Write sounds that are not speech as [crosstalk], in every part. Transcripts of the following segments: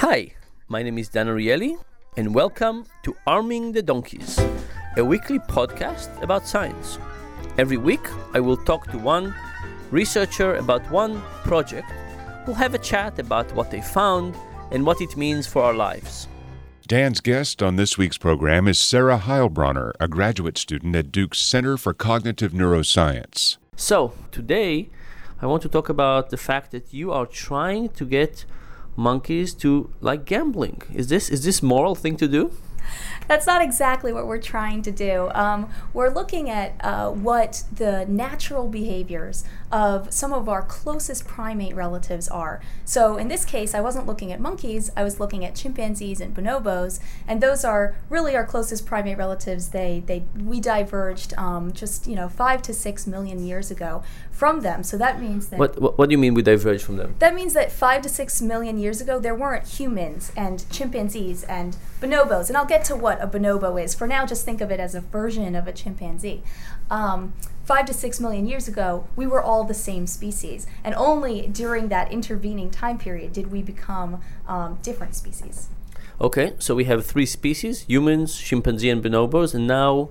Hi, my name is Dan Ariely, and welcome to Arming the Donkeys, a weekly podcast about science. Every week, I will talk to one researcher about one project. We'll have a chat about what they found and what it means for our lives. Dan's guest on this week's program is Sarah Heilbronner, a graduate student at Duke's Center for Cognitive Neuroscience. So, today, I want to talk about the fact that you are trying to get monkeys to like gambling. Is this is this moral thing to do? That's not exactly what we're trying to do. Um, we're looking at uh, what the natural behaviors of some of our closest primate relatives are. So in this case, I wasn't looking at monkeys, I was looking at chimpanzees and bonobos, and those are really our closest primate relatives. They, they, we diverged um, just, you know, five to six million years ago from them. So that means that... What, what, what do you mean we diverged from them? That means that five to six million years ago, there weren't humans and chimpanzees and bonobos. And I'll get to what a bonobo is. For now, just think of it as a version of a chimpanzee. Um, five to six million years ago, we were all the same species. And only during that intervening time period did we become um, different species. Okay, so we have three species humans, chimpanzee, and bonobos. And now,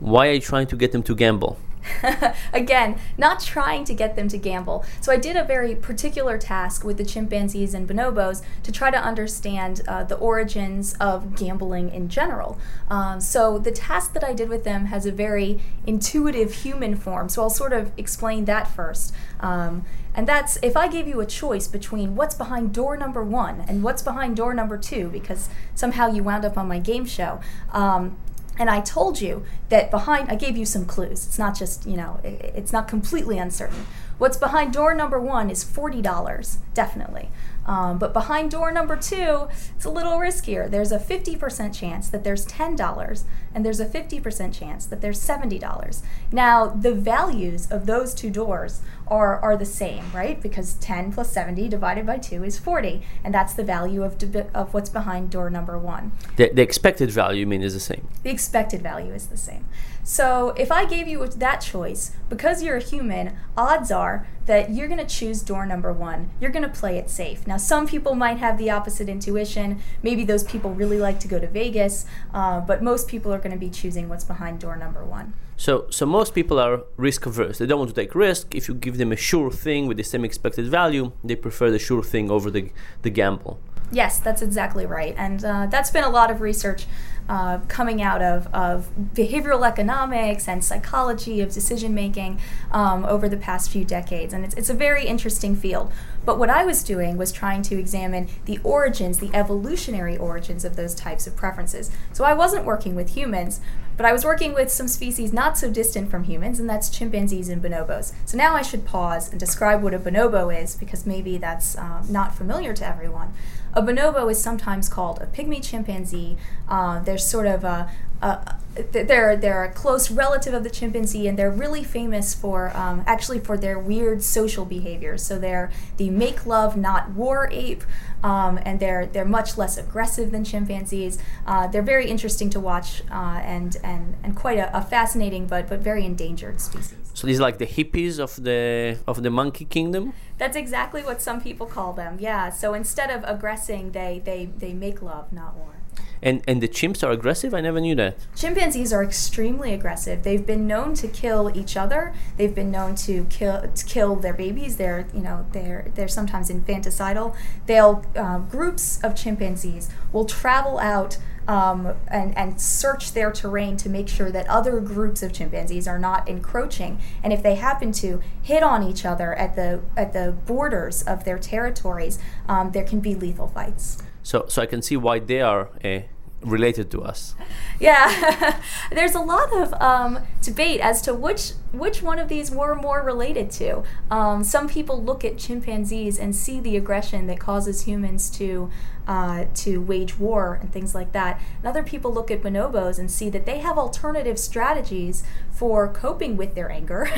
why are you trying to get them to gamble? [laughs] Again, not trying to get them to gamble. So I did a very particular task with the chimpanzees and bonobos to try to understand uh, the origins of gambling in general. Um, so the task that I did with them has a very intuitive human form. So I'll sort of explain that first. Um, and that's if I gave you a choice between what's behind door number one and what's behind door number two, because somehow you wound up on my game show. Um, and I told you that behind, I gave you some clues. It's not just, you know, it, it's not completely uncertain. What's behind door number one is $40, definitely. Um, but behind door number two, it's a little riskier. There's a 50% chance that there's $10, and there's a 50% chance that there's $70. Now, the values of those two doors are, are the same, right? Because 10 plus 70 divided by 2 is 40, and that's the value of, of what's behind door number one. The, the expected value, you mean, is the same? The expected value is the same. So if I gave you that choice, because you're a human, odds are that you're going to choose door number one. You're going to play it safe. Now, some people might have the opposite intuition. Maybe those people really like to go to Vegas, uh, but most people are going to be choosing what's behind door number one. So, so most people are risk averse. They don't want to take risk. If you give them a sure thing with the same expected value, they prefer the sure thing over the, the gamble. Yes, that's exactly right. And uh, that's been a lot of research uh, coming out of, of behavioral economics and psychology of decision making um, over the past few decades. And it's, it's a very interesting field. But what I was doing was trying to examine the origins, the evolutionary origins of those types of preferences. So I wasn't working with humans, but I was working with some species not so distant from humans, and that's chimpanzees and bonobos. So now I should pause and describe what a bonobo is, because maybe that's um, not familiar to everyone. A bonobo is sometimes called a pygmy chimpanzee. Uh, there's sort of a, a they're they're a close relative of the chimpanzee, and they're really famous for um, actually for their weird social behaviors. So they're the make love, not war ape, um, and they're they're much less aggressive than chimpanzees. Uh, they're very interesting to watch, uh, and and and quite a, a, fascinating but but very endangered species. So these are like the hippies of the of the monkey kingdom. That's exactly what some people call them. Yeah. So instead of aggressing, they they they make love, not war. And and the chimps are aggressive. I never knew that. Chimpanzees are extremely aggressive. They've been known to kill each other. They've been known to kill to kill their babies. They're you know they're they're sometimes infanticidal. They'll uh, groups of chimpanzees will travel out. Um, and, and search their terrain to make sure that other groups of chimpanzees are not encroaching. And if they happen to hit on each other at the at the borders of their territories, um, there can be lethal fights. So, so I can see why they are uh, related to us. Yeah, [laughs] there's a lot of um, debate as to which which one of these we're more related to. Um, some people look at chimpanzees and see the aggression that causes humans to uh, to wage war and things like that. And other people look at bonobos and see that they have alternative strategies for coping with their anger,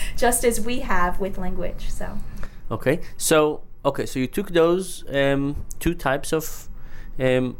[laughs] just as we have with language. So. Okay, so okay, so you took those um, two types of um,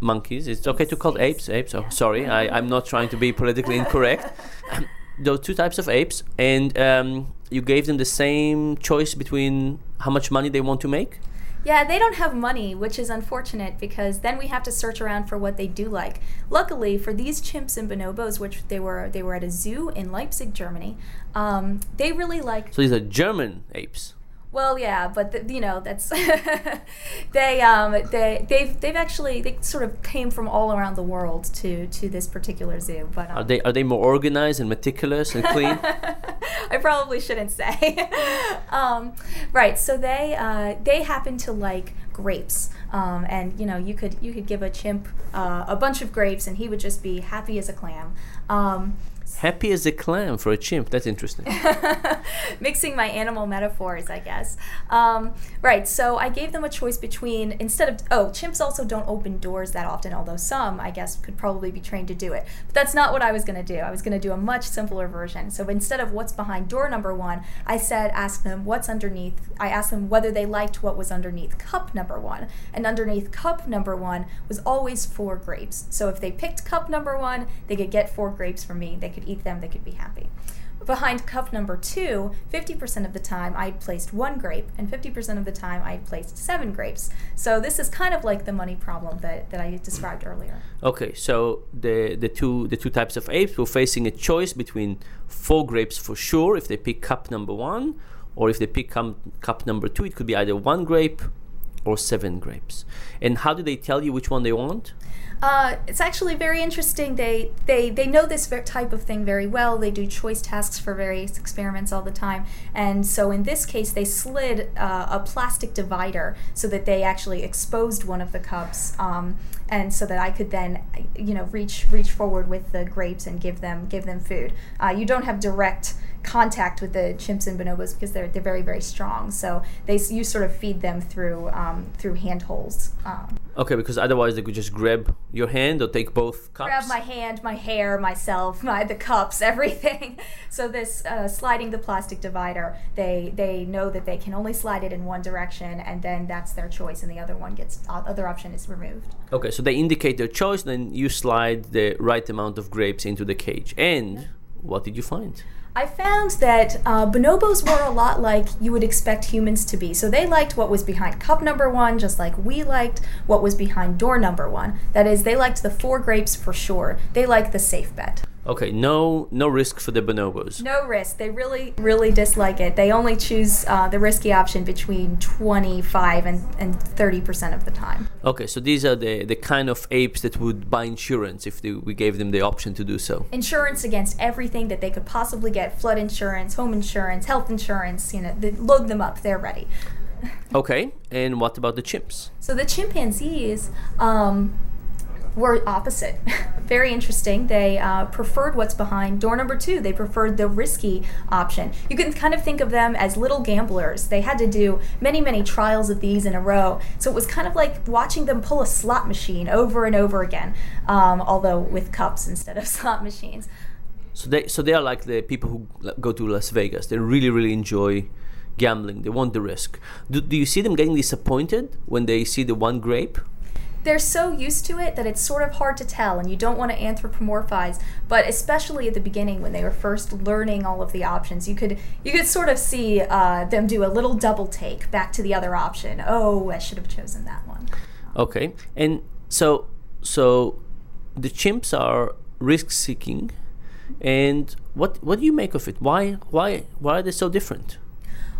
monkeys. It's okay to call apes apes. Oh, sorry, I, I'm not trying to be politically incorrect. [laughs] those two types of apes, and um, you gave them the same choice between how much money they want to make. Yeah, they don't have money, which is unfortunate because then we have to search around for what they do like. Luckily, for these chimps and bonobos, which they were they were at a zoo in Leipzig, Germany, um, they really like. So these are German apes. Well, yeah, but the, you know that's [laughs] they um they they've they've actually they sort of came from all around the world to to this particular zoo. But um, Are they are they more organized and meticulous and clean? [laughs] I probably shouldn't say. [laughs] um, right. So they uh, they happen to like grapes, um, and you know you could you could give a chimp uh, a bunch of grapes, and he would just be happy as a clam. Um, Happy as a clam for a chimp. That's interesting. [laughs] mixing my animal metaphors, I guess. Um, right, so I gave them a choice between, instead of, oh, chimps also don't open doors that often, although some, I guess, could probably be trained to do it. But that's not what I was going to do. I was going to do a much simpler version. So instead of what's behind door number one, I said, ask them what's underneath. I asked them whether they liked what was underneath cup number one. And underneath cup number one was always four grapes. So if they picked cup number one, they could get four grapes from me. They could eat them, they could be happy. Behind cup number two, 50% of the time I placed one grape, and 50% of the time I placed seven grapes. So this is kind of like the money problem that, that I described earlier. Okay, so the the two the two types of apes were facing a choice between four grapes for sure if they pick cup number one, or if they pick cup, cup number two, it could be either one grape or seven grapes. And how do they tell you which one they want? Uh, it's actually very interesting. They they they know this type of thing very well. They do choice tasks for various experiments all the time, and so in this case, they slid uh, a plastic divider so that they actually exposed one of the cups, um, and so that I could then, you know, reach reach forward with the grapes and give them give them food. Uh, you don't have direct contact with the chimps and bonobos because they're they're very very strong. So they you sort of feed them through um, through hand holes. Um, Okay, because otherwise they could just grab your hand or take both cups. grab my hand, my hair, myself, my the cups, [laughs] everything. So this uh, sliding the plastic divider, they they know that they can only slide it in one direction, and then that's their choice, and the other one gets uh, other option is removed. Okay, so they indicate their choice, then you slide the right amount of grapes into the cage. And what did you find? I found that uh, bonobos were a lot like you would expect humans to be. So they liked what was behind cup number one, just like we liked what was behind door number one. That is, they liked the four grapes for sure. They liked the safe bet. Okay, no no risk for the bonobos. No risk. They really, really dislike it. They only choose uh, the risky option between 25 and, and 30% of the time. Okay, so these are the, the kind of apes that would buy insurance if they, we gave them the option to do so. Insurance against everything that they could possibly get flood insurance, home insurance, health insurance, you know, they load them up, they're ready. [laughs] Okay, and what about the chimps? So the chimpanzees um, were opposite. [laughs] Very interesting. They uh, preferred what's behind door number two. They preferred the risky option. You can kind of think of them as little gamblers. They had to do many, many trials of these in a row. So it was kind of like watching them pull a slot machine over and over again, um, although with cups instead of [laughs] slot machines. So they so they are like the people who go to Las Vegas. They really really enjoy gambling. They want the risk. Do, do you see them getting disappointed when they see the one grape? They're so used to it that it's sort of hard to tell and you don't want to anthropomorphize but especially at the beginning when they were first learning all of the options you could you could sort of see uh, them do a little double take back to the other option oh i should have chosen that one Okay, and so so the chimps are risk seeking, and what what do you make of it? Why why why are they so different?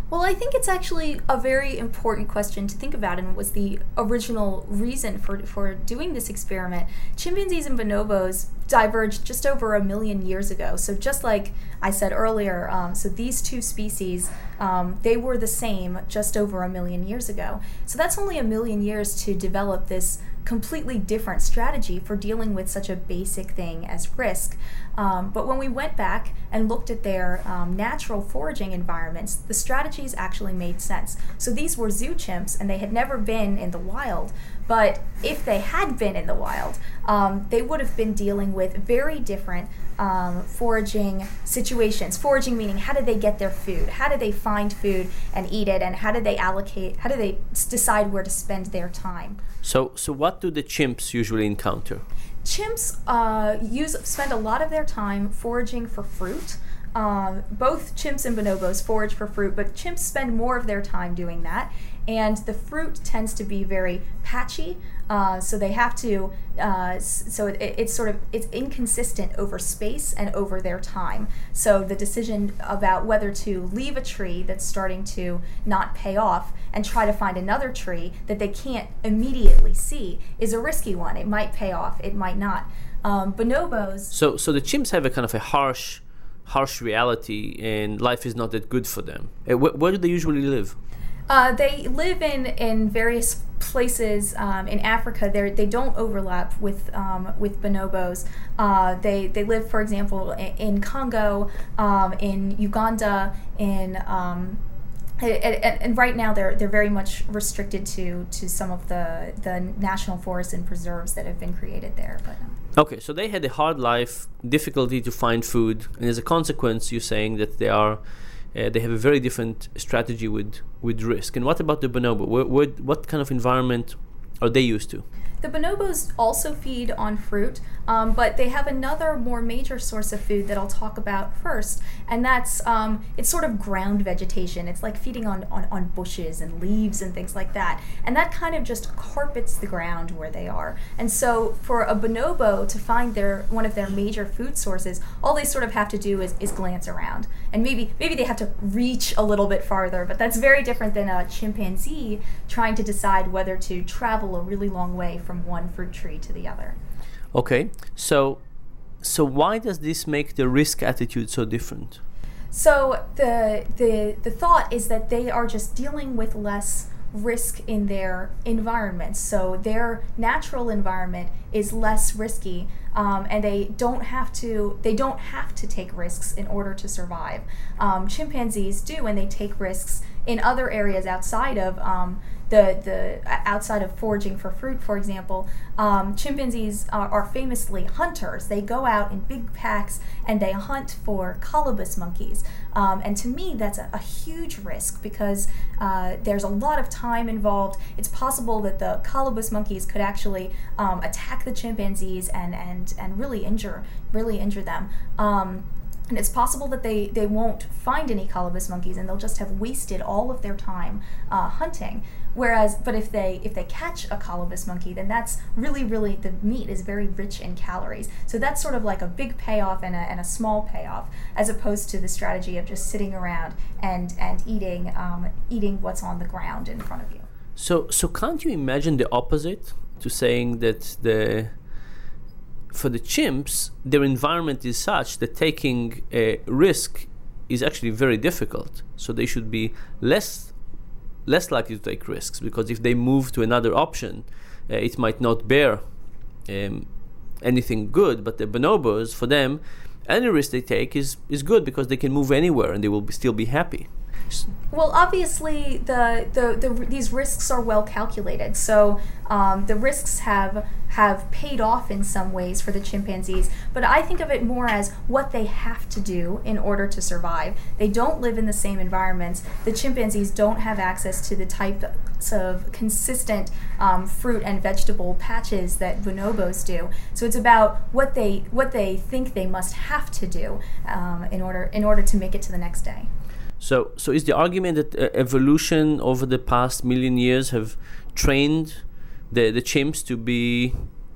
Well, I think it's actually a very important question to think about and was the original reason for, for doing this experiment. Chimpanzees and bonobos diverged just over a million years ago. So, just like I said earlier, um, so these two species, um, they were the same just over a million years ago. So, that's only a million years to develop this completely different strategy for dealing with such a basic thing as risk. Um, but when we went back and looked at their um, natural foraging environments, the strategies actually made sense. So these were zoo chimps, and they had never been in the wild. But if they had been in the wild, um, they would have been dealing with very different um, foraging situations. Foraging meaning how do they get their food? How do they find food and eat it? And how do they allocate? How do they decide where to spend their time? So so what do the chimps usually encounter? Chimps uh, use spend a lot of their time foraging for fruit. Um, both chimps and bonobos forage for fruit, but chimps spend more of their time doing that. and the fruit tends to be very patchy. Uh, so they have to, uh, so it, it's sort of it's inconsistent over space and over their time. So the decision about whether to leave a tree that's starting to not pay off and try to find another tree that they can't immediately see is a risky one. It might pay off, it might not. Um, bonobos. So, so the chimps have a kind of a harsh, harsh reality, and life is not that good for them. Uh, wh- where do they usually live? Uh, they live in, in various places um, in Africa. They they don't overlap with um, with bonobos. Uh, they they live, for example, in, in Congo, um, in Uganda, in um, and, and, right now they're they're very much restricted to to some of the the national forests and preserves that have been created there. But um, okay, so they had a hard life, difficulty to find food, and as a consequence, you're saying that they are uh, they have a very different strategy with with risk. And what about the bonobo? What, what, what kind of environment are they used to? The bonobos also feed on fruit, um, but they have another more major source of food that I'll talk about first, and that's um, it's sort of ground vegetation. It's like feeding on, on, on bushes and leaves and things like that, and that kind of just carpets the ground where they are. And so for a bonobo to find their one of their major food sources, all they sort of have to do is, is glance around, and maybe maybe they have to reach a little bit farther, but that's very different than a chimpanzee trying to decide whether to travel a really long way from one fruit tree to the other. Okay, so so why does this make the risk attitude so different? So the the the thought is that they are just dealing with less risk in their environment. So their natural environment is less risky, um, and they don't have to they don't have to take risks in order to survive. Um, chimpanzees do, and they take risks in other areas outside of um, the the outside of foraging for fruit, for example, um, chimpanzees are, are, famously hunters. They go out in big packs and they hunt for colobus monkeys. Um, and to me, that's a, a huge risk because uh, there's a lot of time involved. It's possible that the colobus monkeys could actually um, attack the chimpanzees and and and really injure really injure them. And it's possible that they, they won't find any colobus monkeys and they'll just have wasted all of their time uh, hunting. Whereas, but if they if they catch a colobus monkey, then that's really really the meat is very rich in calories. So that's sort of like a big payoff and a, and a small payoff, as opposed to the strategy of just sitting around and and eating um, eating what's on the ground in front of you. So so can't you imagine the opposite to saying that the for the chimps, their environment is such that taking a risk is actually very difficult. So they should be less less likely to take risks because if they move to another option, uh, it might not bear um, anything good. But the bonobos, for them, any risk they take is, is good because they can move anywhere and they will be, still be happy. Well, obviously, the, the, the these risks are well calculated. So um, the risks have have paid off in some ways for the chimpanzees, but I think of it more as what they have to do in order to survive. They don't live in the same environments. The chimpanzees don't have access to the types of consistent um, fruit and vegetable patches that bonobos do. So it's about what they what they think they must have to do um, in order in order to make it to the next day. So, so is the argument that uh, evolution over the past million years have trained the, the chimps to be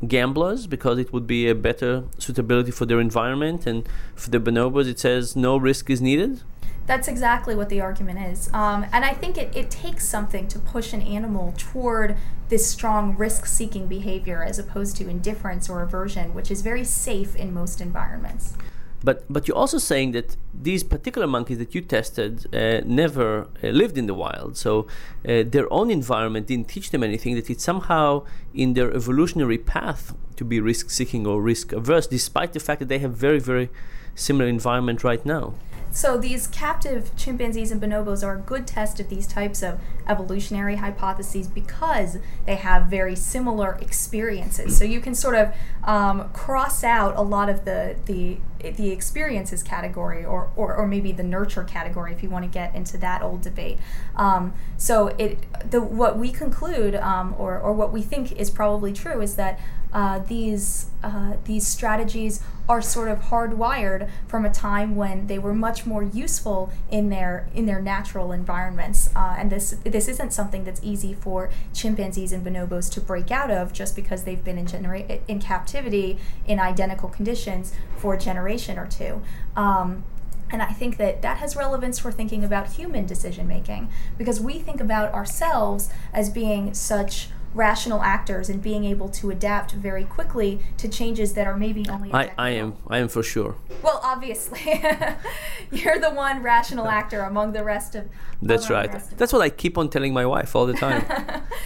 gamblers because it would be a better suitability for their environment, and for the bonobos, it says no risk is needed? That's exactly what the argument is. Um, and I think it, it takes something to push an animal toward this strong risk seeking behavior as opposed to indifference or aversion, which is very safe in most environments. But but you're also saying that these particular monkeys that you tested uh, never uh, lived in the wild, so uh, their own environment didn't teach them anything. That it's somehow in their evolutionary path to be risk-seeking or risk-averse, despite the fact that they have very very similar environment right now. So these captive chimpanzees and bonobos are a good test of these types of evolutionary hypotheses because they have very similar experiences. So you can sort of um, cross out a lot of the the the experiences category or, or, or maybe the nurture category if you want to get into that old debate. Um, so it the what we conclude um, or, or what we think is probably true is that uh, these uh, these strategies are sort of hardwired from a time when they were much more useful in their in their natural environments. Uh, and this this isn't something that's easy for chimpanzees and bonobos to break out of just because they've been in genera- in captivity in identical conditions for a generation or two. Um, and I think that that has relevance for thinking about human decision making because we think about ourselves as being such rational actors and being able to adapt very quickly to changes that are maybe only. I, I am I am for sure. Well, obviously, [laughs] you're the one rational actor among the rest of. That's right. That's what I keep on telling my wife all the time.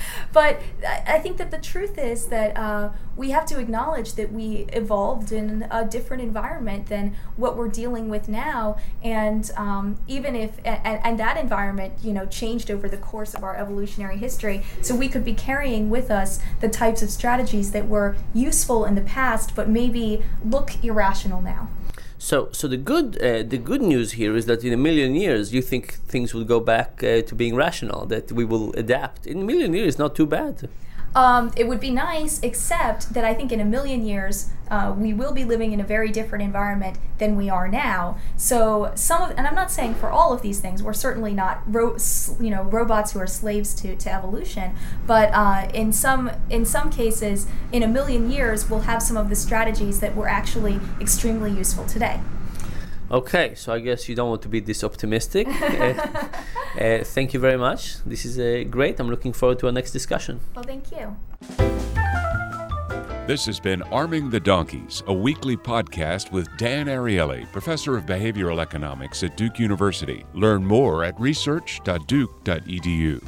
[laughs] but I think that the truth is that uh, we have to acknowledge that we evolved in a different environment than what we're dealing with now, and um, even if and, and that environment, you know, changed over the course of our evolutionary history, so we could be carrying with us the types of strategies that were useful in the past, but maybe look irrational now. So, so the good uh, the good news here is that in a million years, you think things will go back uh, to being rational. That we will adapt. In a million years, not too bad. Um, it would be nice, except that I think in a million years uh, we will be living in a very different environment than we are now. So some of, and I'm not saying for all of these things, we're certainly not, ro- you know, robots who are slaves to, to evolution. But uh, in some in some cases, in a million years, we'll have some of the strategies that were actually extremely useful today. Okay, so I guess you don't want to be this optimistic. [laughs] uh, thank you very much. This is uh, great. I'm looking forward to our next discussion. Well, thank you. This has been Arming the Donkeys, a weekly podcast with Dan Ariely, professor of behavioral economics at Duke University. Learn more at research.duke.edu.